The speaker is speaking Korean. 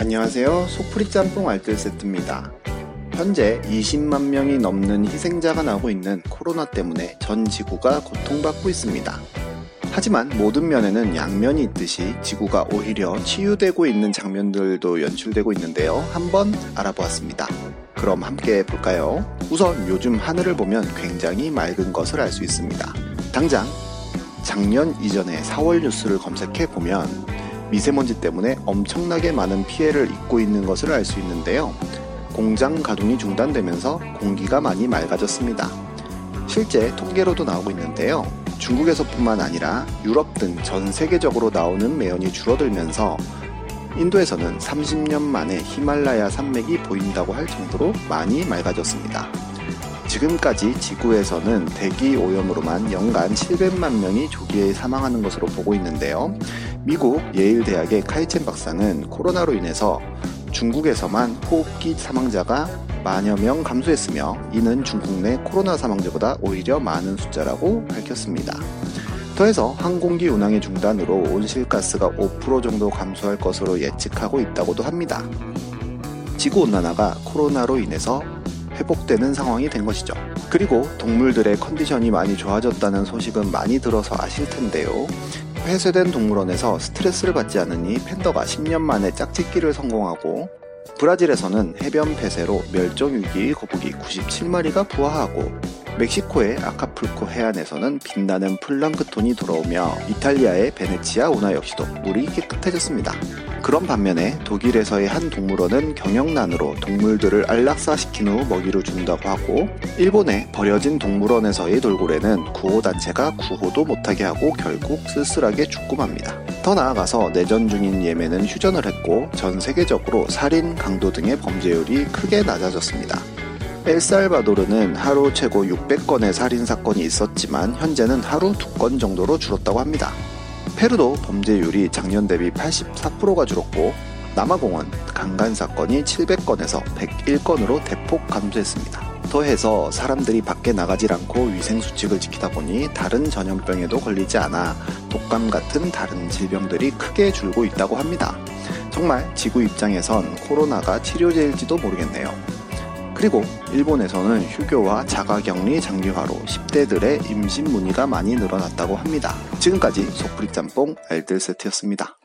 안녕하세요. 소프리 짬뽕 알뜰 세트입니다. 현재 20만 명이 넘는 희생자가 나고 있는 코로나 때문에 전 지구가 고통받고 있습니다. 하지만 모든 면에는 양면이 있듯이 지구가 오히려 치유되고 있는 장면들도 연출되고 있는데요. 한번 알아보았습니다. 그럼 함께 볼까요? 우선 요즘 하늘을 보면 굉장히 맑은 것을 알 수 있습니다. 당장 작년 이전에 4월 뉴스를 검색해 보면 미세먼지 때문에 엄청나게 많은 피해를 입고 있는 것을 알 수 있는데요. 공장 가동이 중단되면서 공기가 많이 맑아졌습니다. 실제 통계로도 나오고 있는데요. 중국에서뿐만 아니라 유럽 등 전 세계적으로 나오는 매연이 줄어들면서 인도에서는 30년 만에 히말라야 산맥이 보인다고 할 정도로 많이 맑아졌습니다. 지금까지 지구에서는 대기 오염으로만 연간 700만 명이 조기에 사망하는 것으로 보고 있는데요. 미국 예일 대학의 카이첸 박사는 코로나로 인해서 중국에서만 호흡기 사망자가 만여 명 감소했으며 이는 중국 내 코로나 사망자보다 오히려 많은 숫자라고 밝혔습니다. 더해서 항공기 운항의 중단으로 온실가스가 5% 정도 감소할 것으로 예측하고 있다고도 합니다. 지구온난화가 코로나로 인해서 회복되는 상황이 된 것이죠. 그리고 동물들의 컨디션이 많이 좋아졌다는 소식은 많이 들어서 아실 텐데요. 폐쇄된 동물원에서 스트레스를 받지 않으니 팬더가 10년 만에 짝짓기를 성공하고 브라질에서는 해변 폐쇄로 멸종 위기 거북이 97마리가 부화하고 멕시코의 아카풀코 해안에서는 빛나는 플랑크톤이 돌아오며 이탈리아의 베네치아 운하 역시도 물이 깨끗해졌습니다. 그런 반면에 독일에서의 한 동물원은 경영난으로 동물들을 안락사시킨 후 먹이를 준다고 하고 일본의 버려진 동물원에서의 돌고래는 구호단체가 구호도 못하게 하고 결국 쓸쓸하게 죽고 맙니다. 더 나아가서 내전 중인 예멘은 휴전을 했고 전 세계적으로 살인, 강도 등의 범죄율이 크게 낮아졌습니다. 엘살바도르는 하루 최고 600건의 살인 사건이 있었지만 현재는 하루 2건 정도로 줄었다고 합니다. 페루도 범죄율이 작년 대비 84%가 줄었고 남아공은 강간 사건이 700건에서 101건으로 대폭 감소했습니다. 더해서 사람들이 밖에 나가질 않고 위생 수칙을 지키다 보니 다른 전염병에도 걸리지 않아 독감 같은 다른 질병들이 크게 줄고 있다고 합니다. 정말 지구 입장에선 코로나가 치료제일지도 모르겠네요. 그리고 일본에서는 휴교와 자가격리 장기화로 10대들의 임신 문의가 많이 늘어났다고 합니다. 지금까지 소프리 짬뽕 알뜰 세트였습니다.